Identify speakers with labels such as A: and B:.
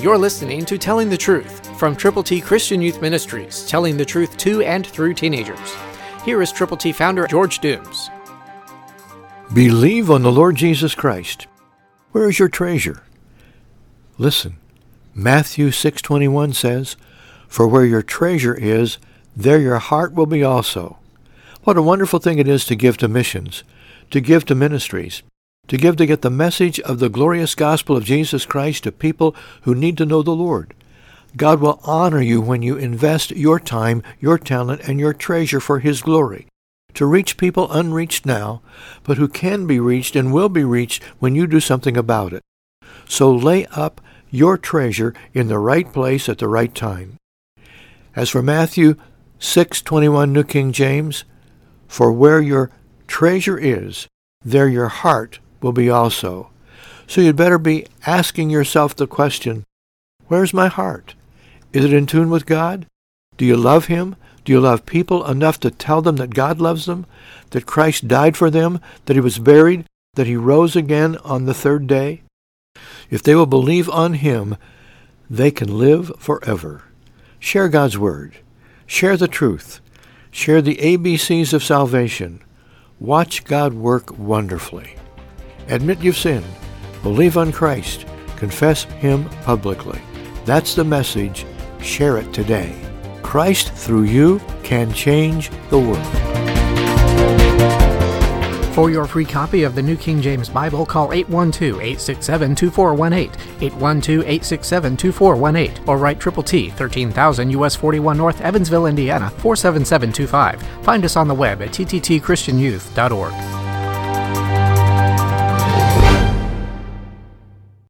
A: You're listening to Telling the Truth from Triple T Christian Youth Ministries, telling the truth to and through teenagers. Here is Triple T founder George Dooms.
B: Believe on the Lord Jesus Christ. Where is your treasure? Listen. Matthew 6:21 says, "For where your treasure is, there your heart will be also." What a wonderful thing it is to give to missions, to give to ministries, to give to get the message of the glorious gospel of Jesus Christ to people who need to know the Lord. God will honor you when you invest your time, your talent, and your treasure for His glory, to reach people unreached now, but who can be reached and will be reached when you do something about it. So lay up your treasure in the right place at the right time. As for Matthew 6:21 New King James, for where your treasure is, there your heart will be also. So you'd better be asking yourself the question, where's my heart? Is it in tune with God? Do you love Him? Do you love people enough to tell them that God loves them, that Christ died for them, that He was buried, that He rose again on the third day? If they will believe on Him, they can live forever. Share God's Word. Share the truth. Share the ABCs of salvation. Watch God work wonderfully. Admit you've sinned. Believe on Christ. Confess Him publicly. That's the message. Share it today. Christ through you can change the world.
A: For your free copy of the New King James Bible, call 812-867-2418, 812-867-2418, or write Triple T, 13,000 US 41 North, Evansville, Indiana, 47725. Find us on the web at tttchristianyouth.org.